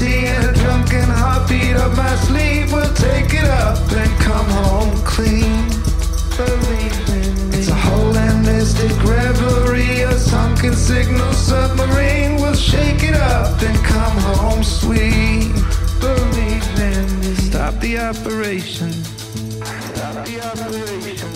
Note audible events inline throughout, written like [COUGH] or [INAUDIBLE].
See a drunken heartbeat up my sleeve. We'll take it up and come home clean. It's a whole mystic reverie, a sunken signal submarine. We'll shake it up and come home sweet. Believe in me. Stop the operation. Stop the operation.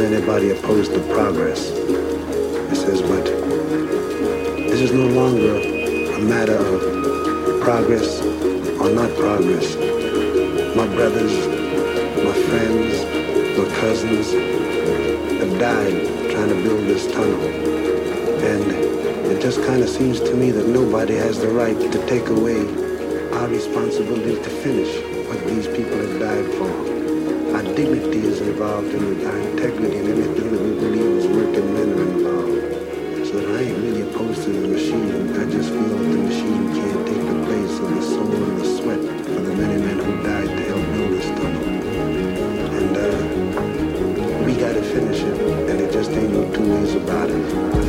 Anybody opposed to progress. He says, but this is no longer a matter of progress or not progress. My brothers, my friends, my cousins have died trying to build this tunnel. And it just kind of seems to me that nobody has the right to take away our responsibility to finish what these people have died for. Involved in our integrity and everything that we believe is working men are involved. So that I ain't really opposed to the machine. I just feel that the machine can't take the place of the soul and the sweat for the many men who died to help build this tunnel. And uh, we gotta finish it, and it just ain't no two ways about it.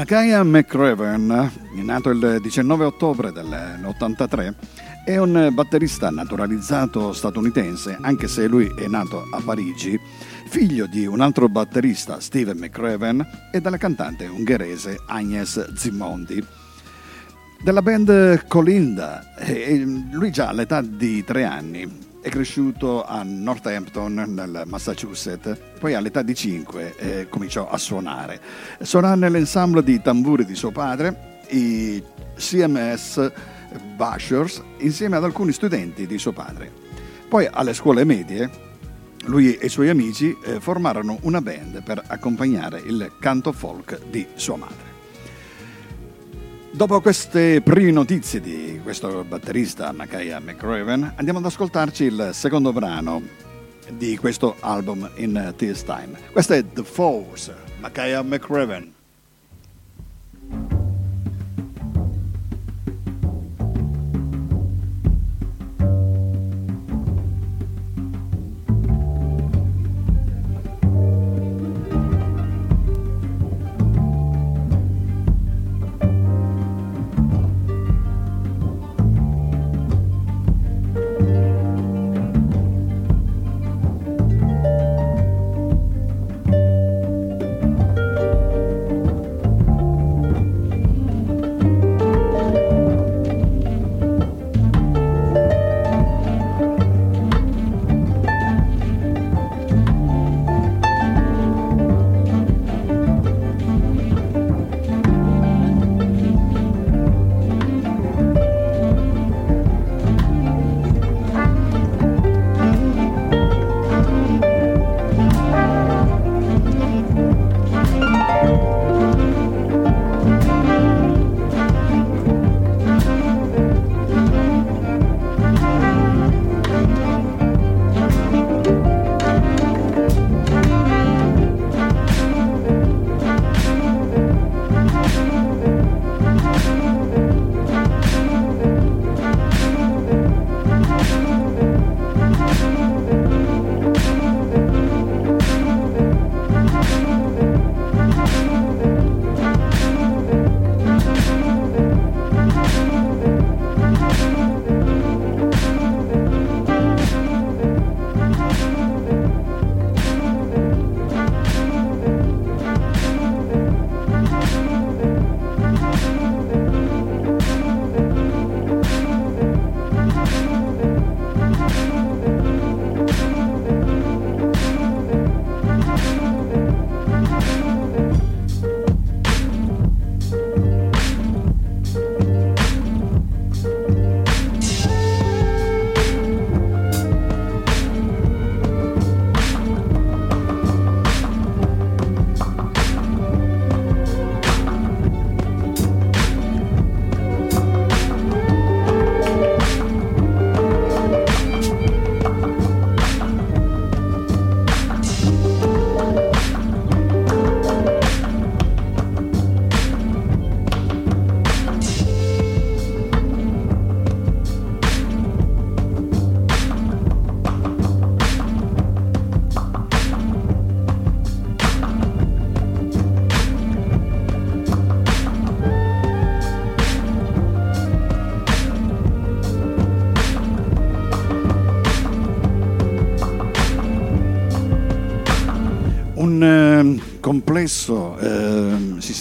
Makaya McRaven, nato il 19 ottobre dell'83, è un batterista naturalizzato statunitense, anche se lui è nato a Parigi, figlio di un altro batterista, Steven McRaven, e della cantante ungherese Agnes Zimondi. Della band Colinda, lui già all'età di tre anni è cresciuto a Northampton, nel Massachusetts, poi all'età di 5 eh, cominciò a suonare. Suonò nell'ensemble di tamburi di suo padre, i CMS Bashers, insieme ad alcuni studenti di suo padre. Poi alle scuole medie lui e i suoi amici eh, formarono una band per accompagnare il canto folk di sua madre. Dopo queste prime notizie di questo batterista Makaya McRaven, andiamo ad ascoltarci il secondo brano di questo album in This Time. Questo è The Force, Makaya McRaven.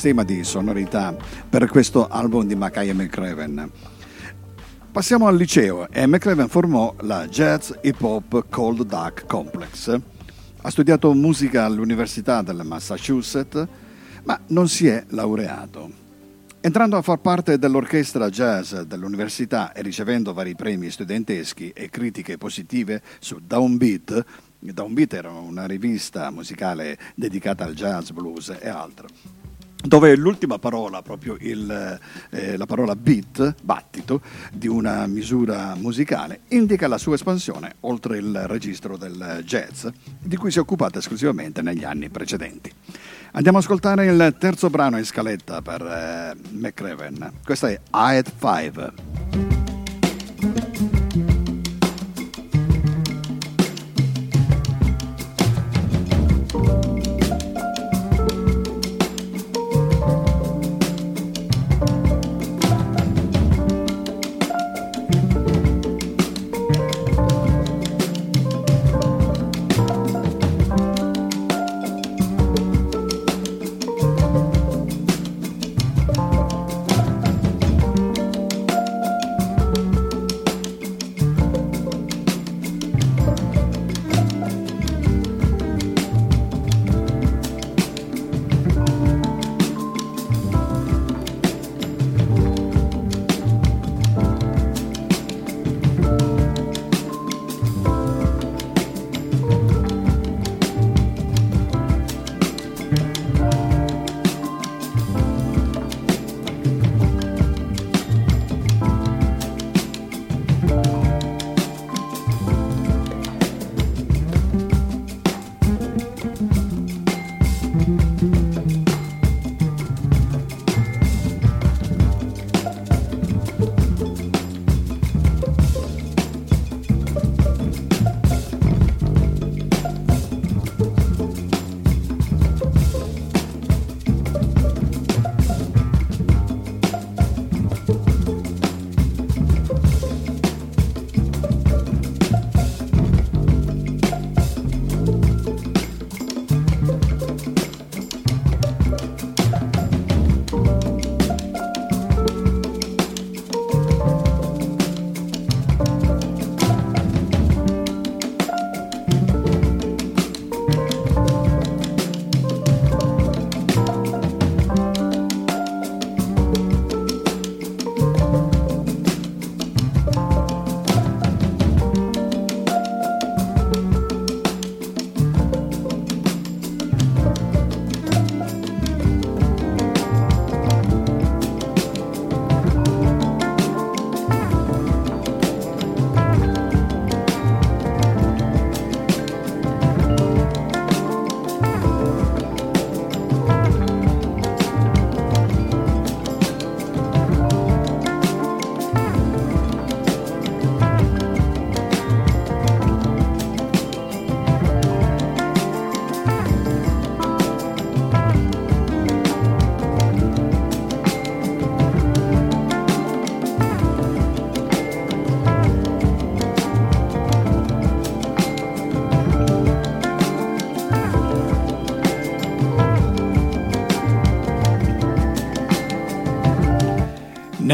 Sistema di sonorità per questo album di Makaya McRaven. Passiamo al liceo e McRaven formò la Jazz Hip Hop Cold Duck Complex. Ha studiato musica all'Università del Massachusetts, ma non si è laureato. Entrando a far parte dell'orchestra jazz dell'università e ricevendo vari premi studenteschi e critiche positive su Downbeat, Downbeat era una rivista musicale dedicata al jazz, blues e altro dove l'ultima parola, proprio il, eh, la parola beat, battito, di una misura musicale, indica la sua espansione oltre il registro del jazz, di cui si è occupata esclusivamente negli anni precedenti. Andiamo ad ascoltare il terzo brano in scaletta per eh, McRaven. Questa è I 5.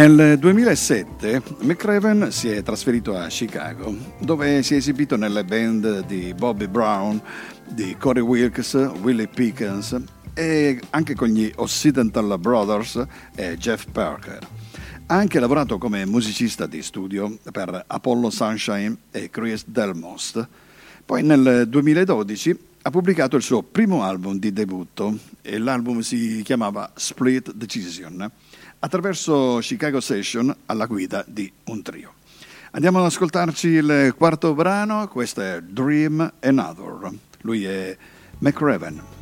Nel 2007 McRaven si è trasferito a Chicago, dove si è esibito nelle band di Bobby Brown, di Corey Wilkes, Willie Pickens e anche con gli Occidental Brothers e Jeff Parker. Ha anche lavorato come musicista di studio per Apollo Sunshine e Chris Delmost. Poi nel 2012 ha pubblicato il suo primo album di debutto e l'album si chiamava Split Decision attraverso Chicago Session alla guida di un trio. Andiamo ad ascoltarci il quarto brano, questo è Dream Another. Lui è McRaven.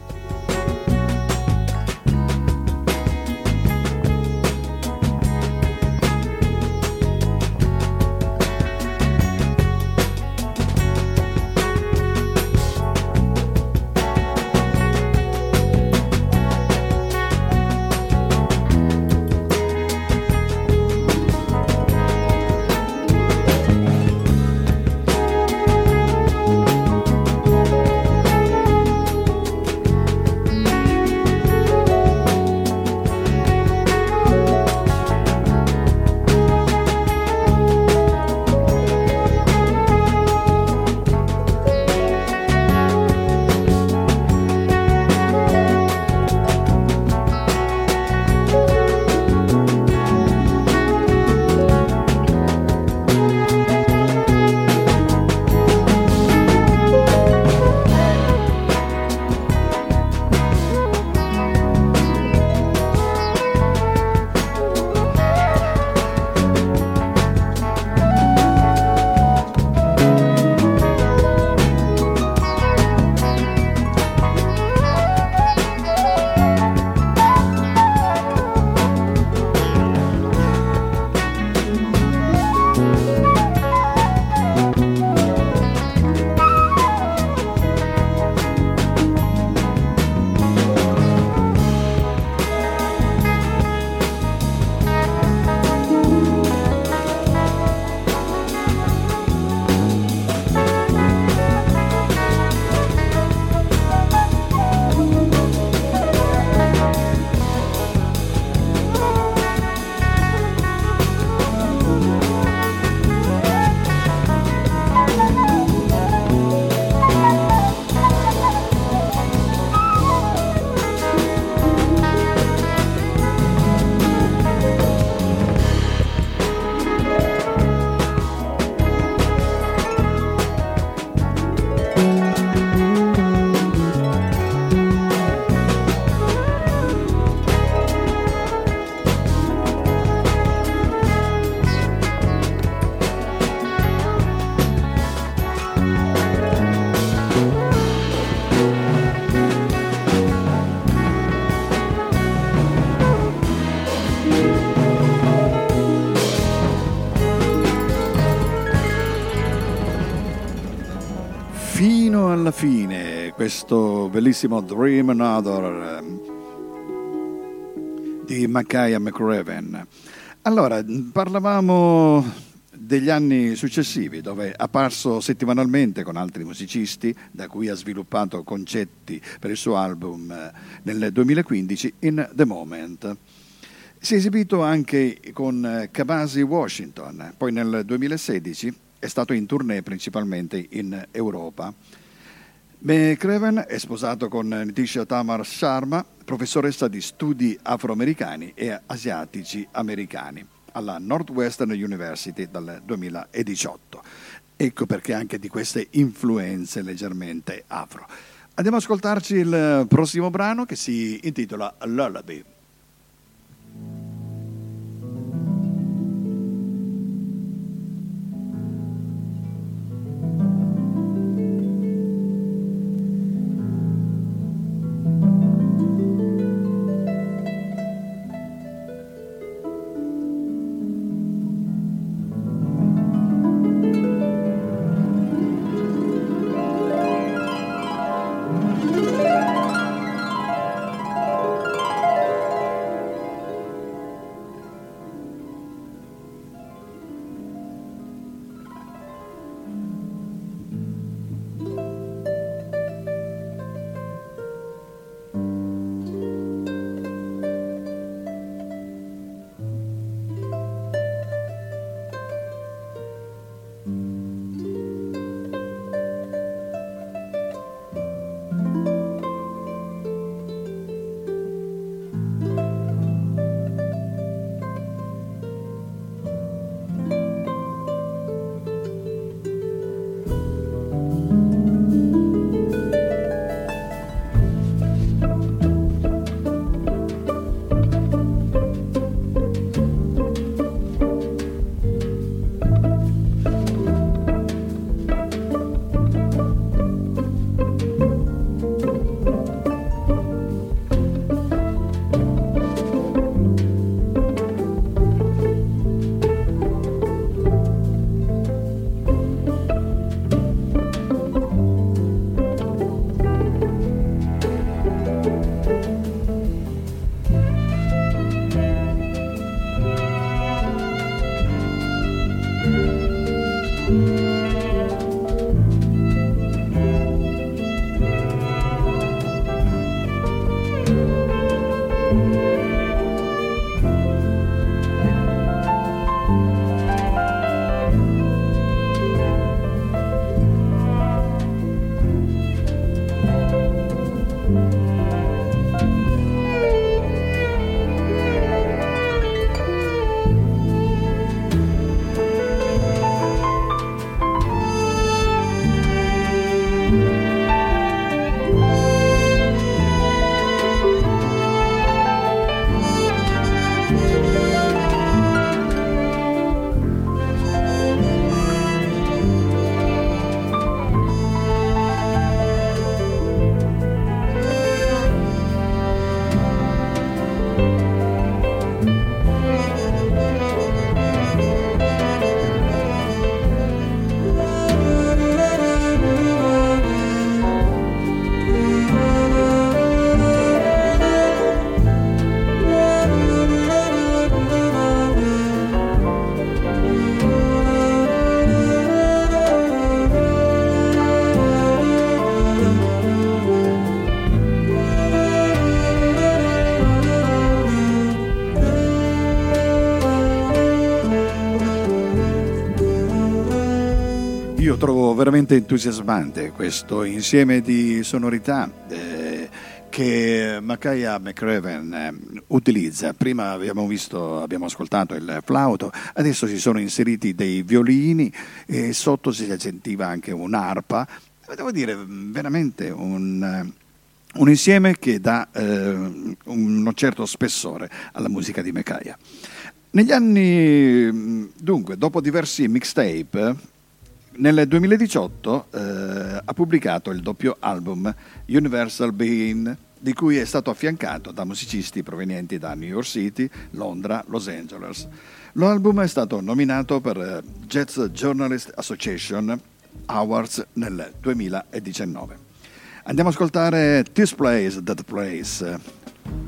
Alla fine questo bellissimo Dream Another ehm, di Makaya McRaven. Allora, parlavamo degli anni successivi, dove è apparso settimanalmente con altri musicisti, da cui ha sviluppato concetti per il suo album eh, nel 2015, In The Moment. Si è esibito anche con Kabasi eh, Washington, poi nel 2016 è stato in tournée principalmente in Europa. McCraven è sposato con Nitisha Tamar Sharma, professoressa di studi afroamericani e asiatici americani alla Northwestern University dal 2018. Ecco perché anche di queste influenze leggermente afro. Andiamo ad ascoltarci il prossimo brano che si intitola Lullaby. Veramente entusiasmante questo insieme di sonorità eh, che Makaya McRaven eh, utilizza. Prima abbiamo visto, abbiamo ascoltato il flauto, adesso si sono inseriti dei violini e sotto si sentiva anche un'arpa. Devo dire veramente un, un insieme che dà eh, un certo spessore alla musica di Makaya. Negli anni, dunque, dopo diversi mixtape, nel 2018 eh, ha pubblicato il doppio album Universal Being, di cui è stato affiancato da musicisti provenienti da New York City, Londra, Los Angeles. L'album è stato nominato per eh, Jazz Journalist Association Awards nel 2019. Andiamo ad ascoltare This Place, That Place,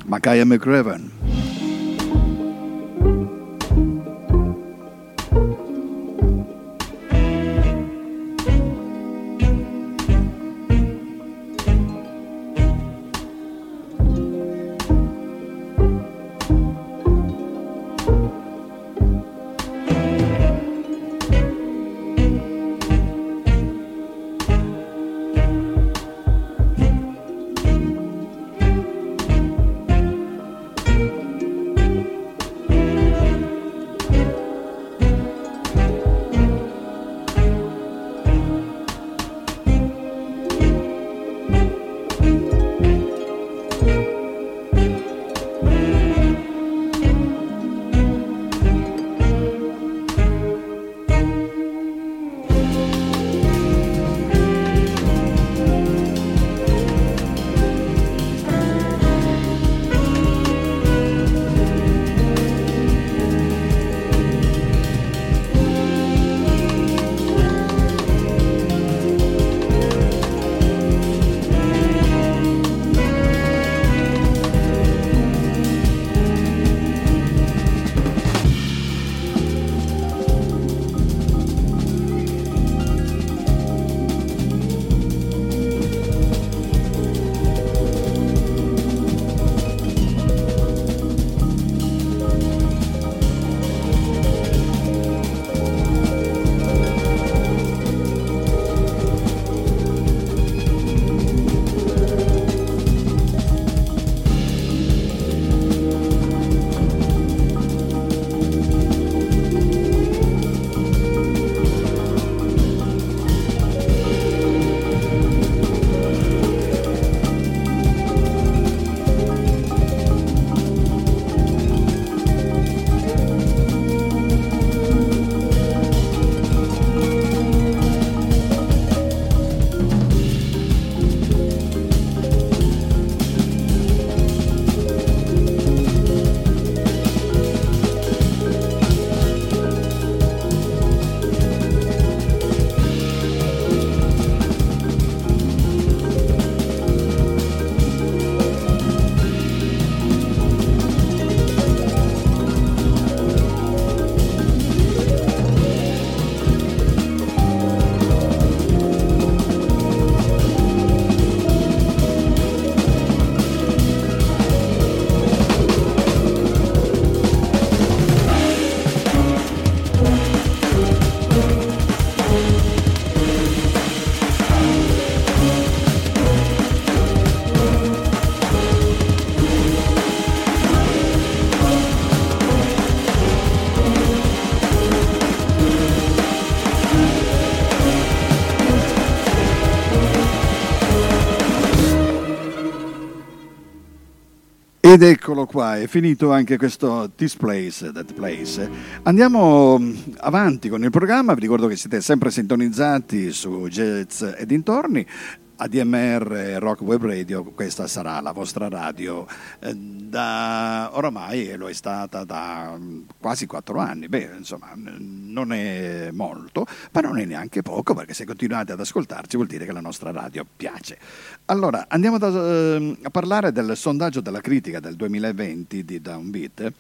Makaya McRaven. Ed eccolo qua, è finito anche questo This Place, That Place. Andiamo mm, avanti con il programma, vi ricordo che siete sempre sintonizzati su Jazz e dintorni. ADMR Rock Web Radio, questa sarà la vostra radio eh, da oramai lo è stata da mm, quasi quattro anni. Beh, insomma, non è molto, ma non è neanche poco perché se continuate ad ascoltarci vuol dire che la nostra radio piace. Allora, andiamo da, eh, a parlare del sondaggio della critica del 2020 di Downbeat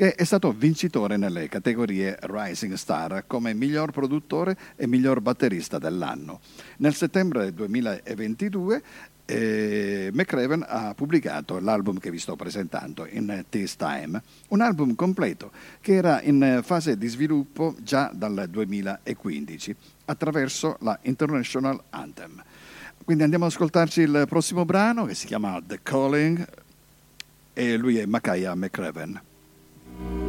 che è stato vincitore nelle categorie Rising Star come miglior produttore e miglior batterista dell'anno. Nel settembre 2022 eh, McRaven ha pubblicato l'album che vi sto presentando, In This Time, un album completo che era in fase di sviluppo già dal 2015 attraverso la International Anthem. Quindi andiamo ad ascoltarci il prossimo brano che si chiama The Calling e lui è Makaya McRaven. thank you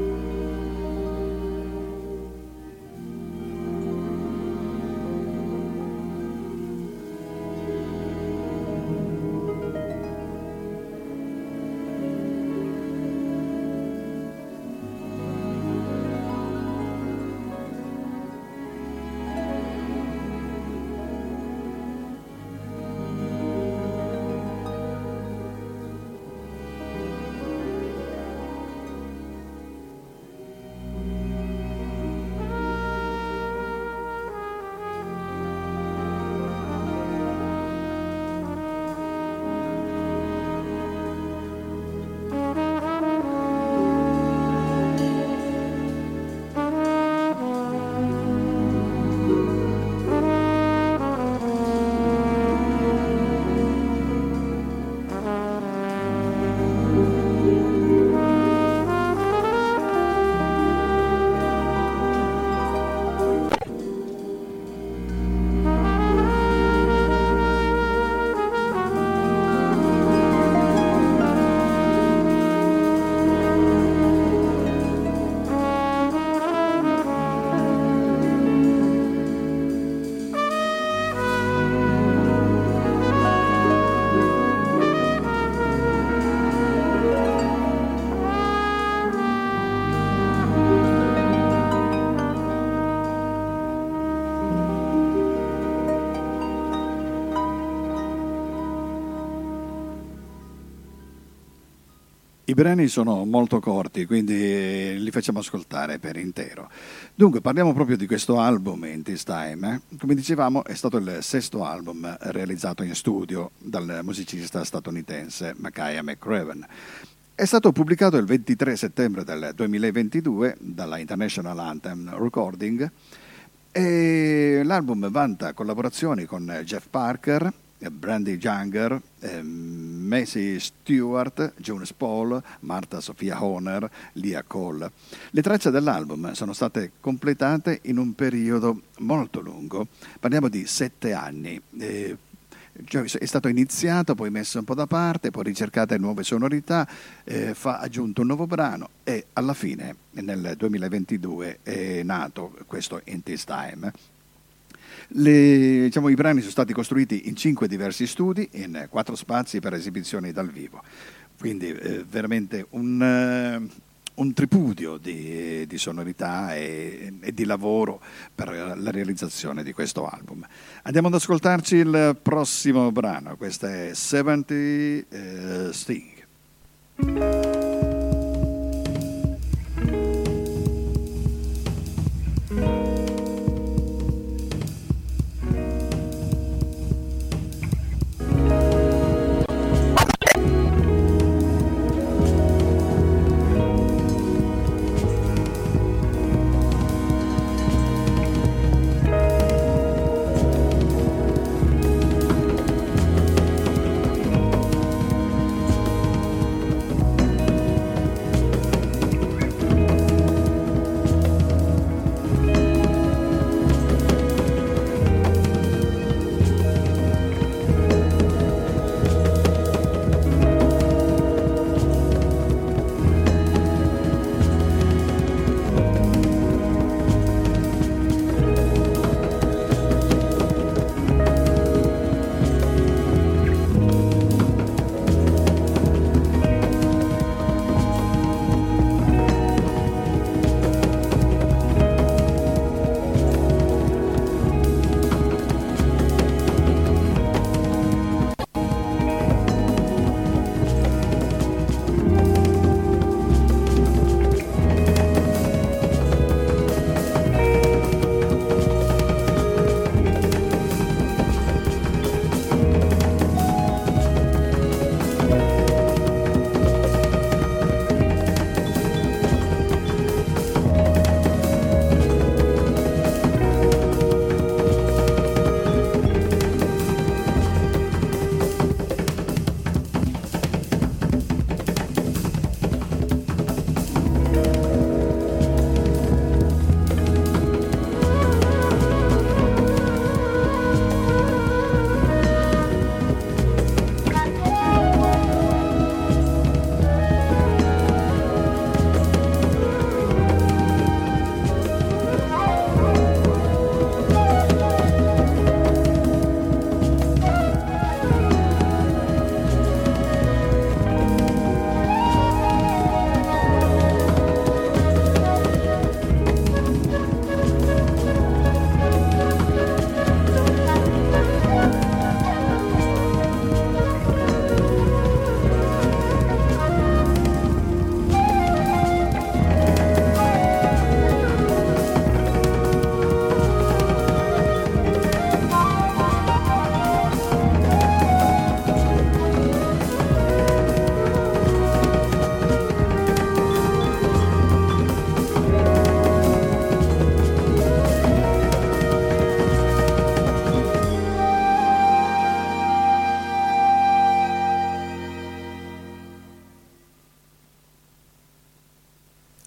brani sono molto corti, quindi li facciamo ascoltare per intero. Dunque, parliamo proprio di questo album in This Time. Eh? Come dicevamo, è stato il sesto album realizzato in studio dal musicista statunitense Makaya McRaven. È stato pubblicato il 23 settembre del 2022 dalla International Anthem Recording e l'album vanta collaborazioni con Jeff Parker, Brandy Younger, eh, Macy Stewart, Jonas Paul, Marta Sofia Horner, Lia Cole. Le tracce dell'album sono state completate in un periodo molto lungo, parliamo di sette anni. Cioè è stato iniziato, poi messo un po' da parte, poi ricercate nuove sonorità, eh, fa aggiunto un nuovo brano e alla fine nel 2022 è nato questo In This Time. Le, diciamo, I brani sono stati costruiti in cinque diversi studi, in quattro spazi per esibizioni dal vivo. Quindi eh, veramente un, eh, un tripudio di, di sonorità e, e, di lavoro per la realizzazione di questo album. Andiamo ad ascoltarci il prossimo brano, questo è 70 eh, Sting.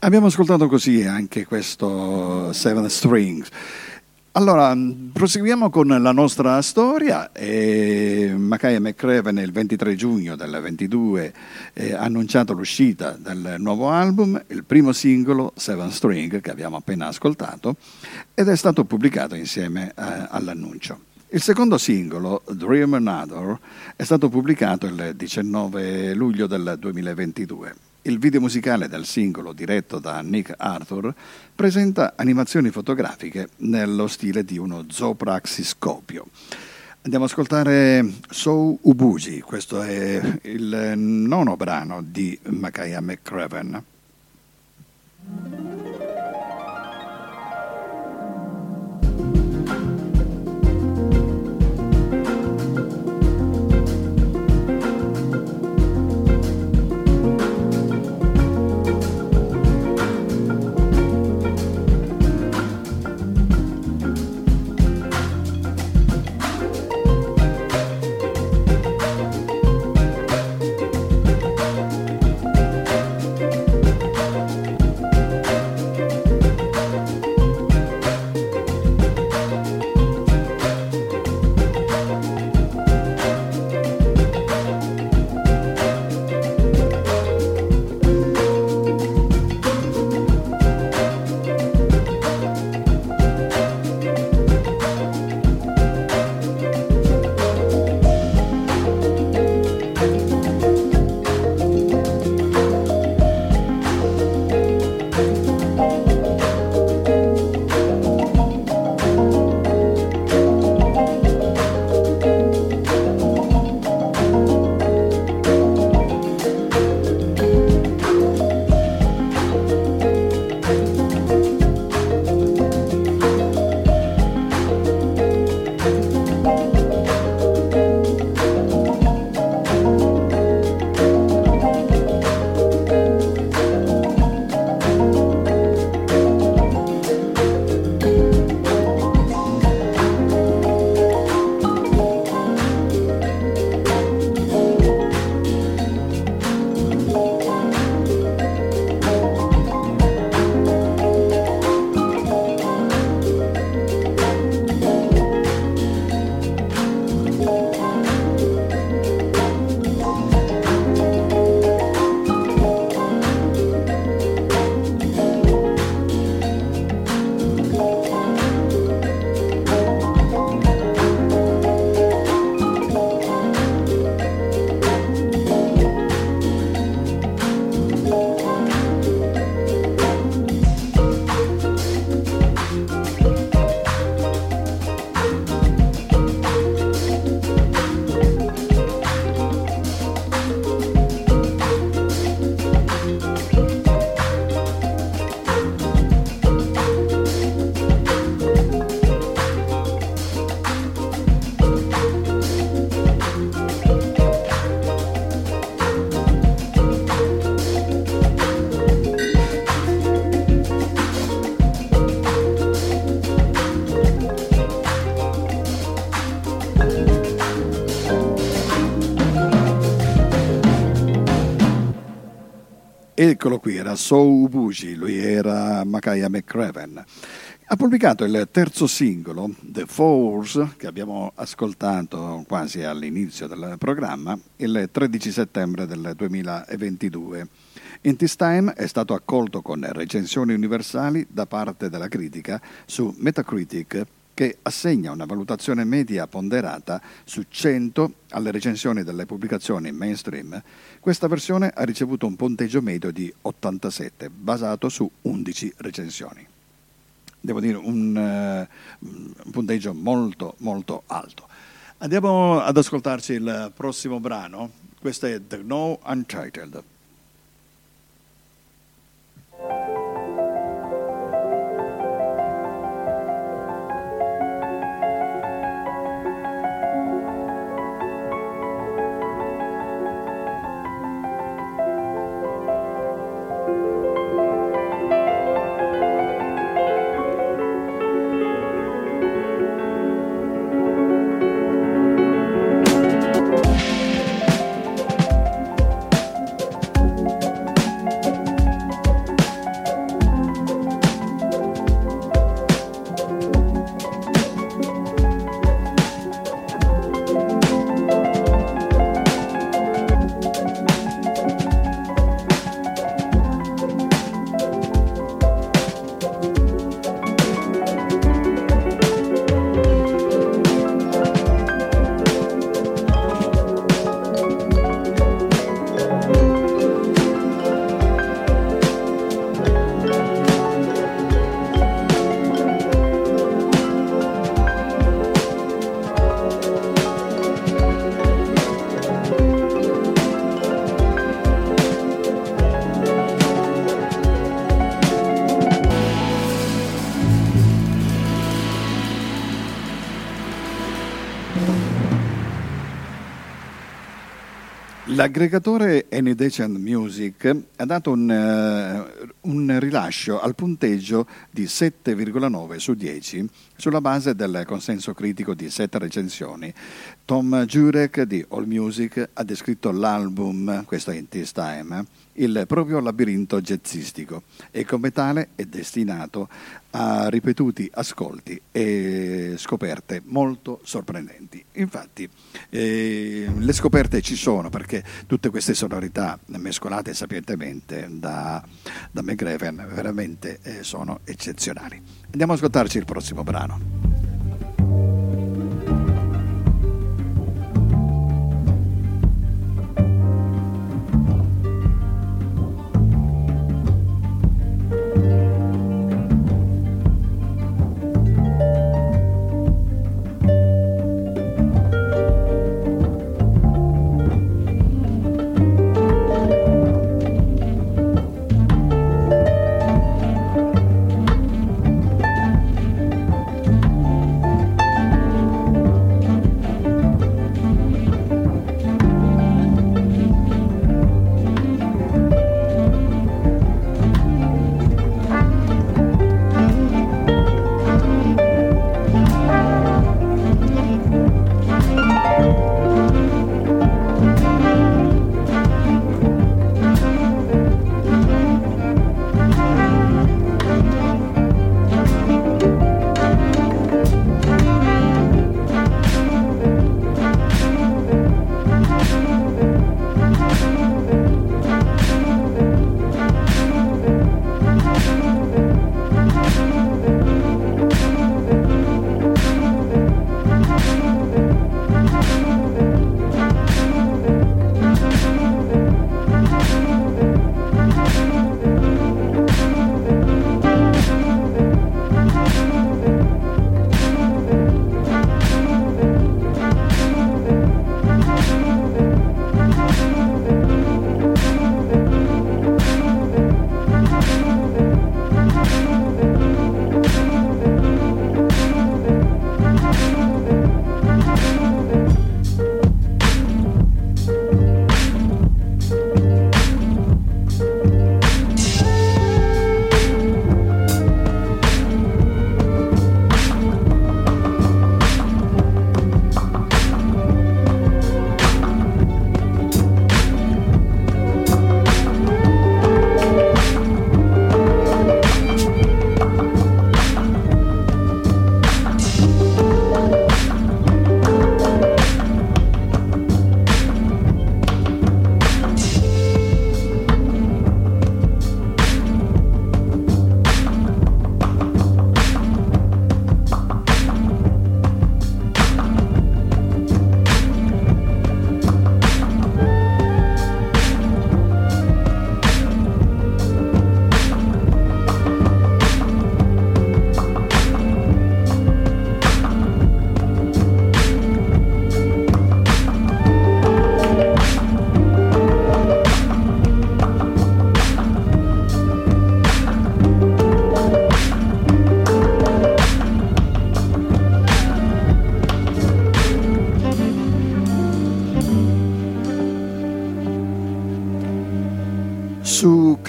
Abbiamo ascoltato così anche questo Seven Strings. Allora, proseguiamo con la nostra storia. Eh, Makaya McCraven il 23 giugno del 22 eh, ha annunciato l'uscita del nuovo album, il primo singolo, Seven String, che abbiamo appena ascoltato, ed è stato pubblicato insieme eh, all'annuncio. Il secondo singolo, Dream Another, è stato pubblicato il 19 luglio del 2022. Il video musicale del singolo, diretto da Nick Arthur, presenta animazioni fotografiche nello stile di uno zoopraxiscopio. Andiamo ad ascoltare So Ubuji, questo è il nono brano di Makaya McCraven. Eccolo qui, era So Ubuji, lui era Makaya McCraven. Ha pubblicato il terzo singolo, The Force, che abbiamo ascoltato quasi all'inizio del programma, il 13 settembre del 2022. In This Time è stato accolto con recensioni universali da parte della critica su Metacritic che assegna una valutazione media ponderata su 100 alle recensioni delle pubblicazioni mainstream, questa versione ha ricevuto un punteggio medio di 87, basato su 11 recensioni. Devo dire un, uh, un punteggio molto molto alto. Andiamo ad ascoltarci il prossimo brano, questo è The No Untitled. L'aggregatore Anidecent Music ha dato un, uh, un, rilascio al punteggio di 7,9 su 10 sulla base del consenso critico di sette recensioni. Tom Jurek di AllMusic ha descritto l'album, questo è in This Time, il proprio labirinto jazzistico e come tale è destinato a ripetuti ascolti e scoperte molto sorprendenti. Infatti eh, le scoperte ci sono perché tutte queste sonorità mescolate sapientemente da, da McGraven veramente eh, sono eccezionali. Andiamo ad ascoltarci il prossimo brano.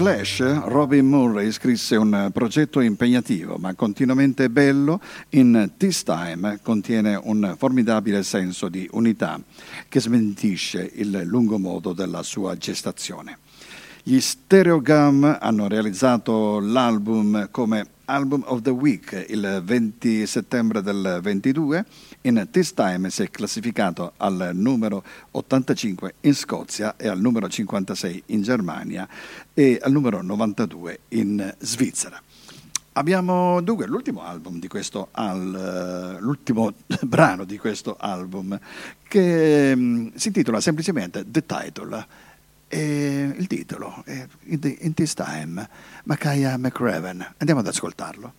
Clash, Robin Murray scrisse un progetto impegnativo ma continuamente bello. In This Time contiene un formidabile senso di unità che smentisce il lungo modo della sua gestazione. Gli Stereogum hanno realizzato l'album come Album of the Week il 20 settembre del 22. In This Time si è classificato al numero 85 in Scozia e al numero 56 in Germania e al numero 92 in Svizzera. Abbiamo dunque l'ultimo album di questo al, l'ultimo [LAUGHS] brano di questo album che um, si intitola semplicemente The Title e il titolo è In This Time, Makaya McRaven. Andiamo ad ascoltarlo.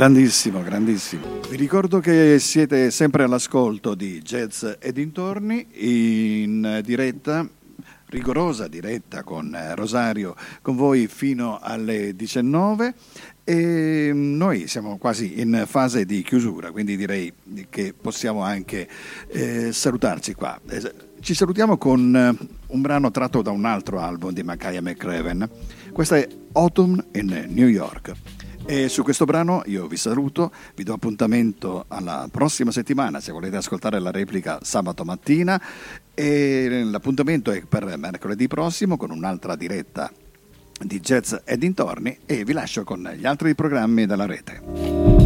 Grandissimo, grandissimo. Vi ricordo che siete sempre all'ascolto di Jazz e dintorni in diretta rigorosa diretta con Rosario con voi fino alle 19 e noi siamo quasi in fase di chiusura, quindi direi che possiamo anche eh, salutarci qua. Ci salutiamo con eh, un brano tratto da un altro album di Makaya McCraven. Questa è Autumn in New York. E su questo brano io vi saluto, vi do appuntamento alla prossima settimana se volete ascoltare la replica sabato mattina e l'appuntamento è per mercoledì prossimo con un'altra diretta di jazz e dintorni e vi lascio con gli altri programmi della rete.